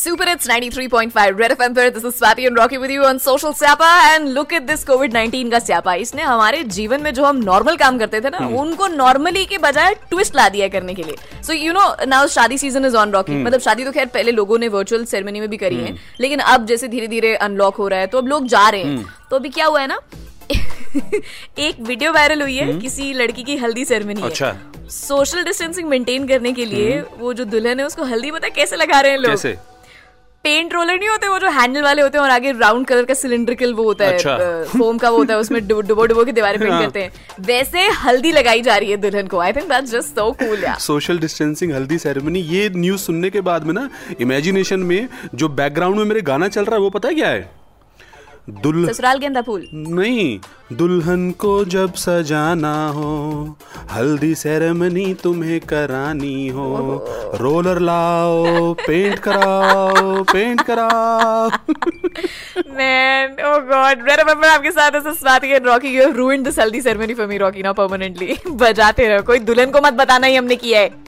Super It's 93.5 Red FM पर। This is Swati and Rocky with you on social स्यापा and look at this COVID-19 का स्यापा इसने हमारे जीवन में जो हम नॉर्मल काम करते थे ना उनको नॉर्मली के बजाय ट्विस्ट ला दिया करने के लिए। सो यू नो नाउ शादी सीज़न इज़ ऑन रॉकी मतलब शादी तो खैर पहले लोगों ने वर्चुअल सेरेमनी में भी करी है लेकिन अब जैसे धीरे धीरे अनलॉक हो रहा है तो अब लोग जा रहे हैं। तो अभी क्या हुआ है ना एक वीडियो वायरल हुई है किसी लड़की की हल्दी सेरेमनी अच्छा। सोशल डिस्टेंसिंग मेंटेन करने के लिए वो जो दुल्हन है उसको हल्दी पता कैसे लगा रहे हैं लोग? कैसे? पेंट रोलर नहीं होते वो जो हैंडल वाले होते हैं और आगे राउंड कलर का सिलिंड्रिकल वो होता अच्छा। है फोम का वो होता है उसमें डुबो डुबो की दीवारें पेंट हाँ। करते हैं। वैसे हल्दी लगाई जा रही है दुल्हन को। I think that's just so cool यार सोशल डिस्टेंसिंग हल्दी सेरेमनी ये न्यूज़ सुनने के बाद में ना इमेजिनेशन में जो बैकग्राउंड में मेरे गाना चल रहा है वो पता है क्या है? दुल्हन ससुराल गेंदा फूल। नहीं दुल्हन को जब सजाना हो हल्दी सेरेमनी तुम्हें करानी हो रोलर लाओ पेंट कराओ पेंट कराओ। Man oh god Red FM पर आपके साथ ऐसे Swati and Rocky you have ruined this haldi ceremony for me Rocky now permanently बजाते रहो, कोई दुल्हन को मत बताना ही हमने किया है।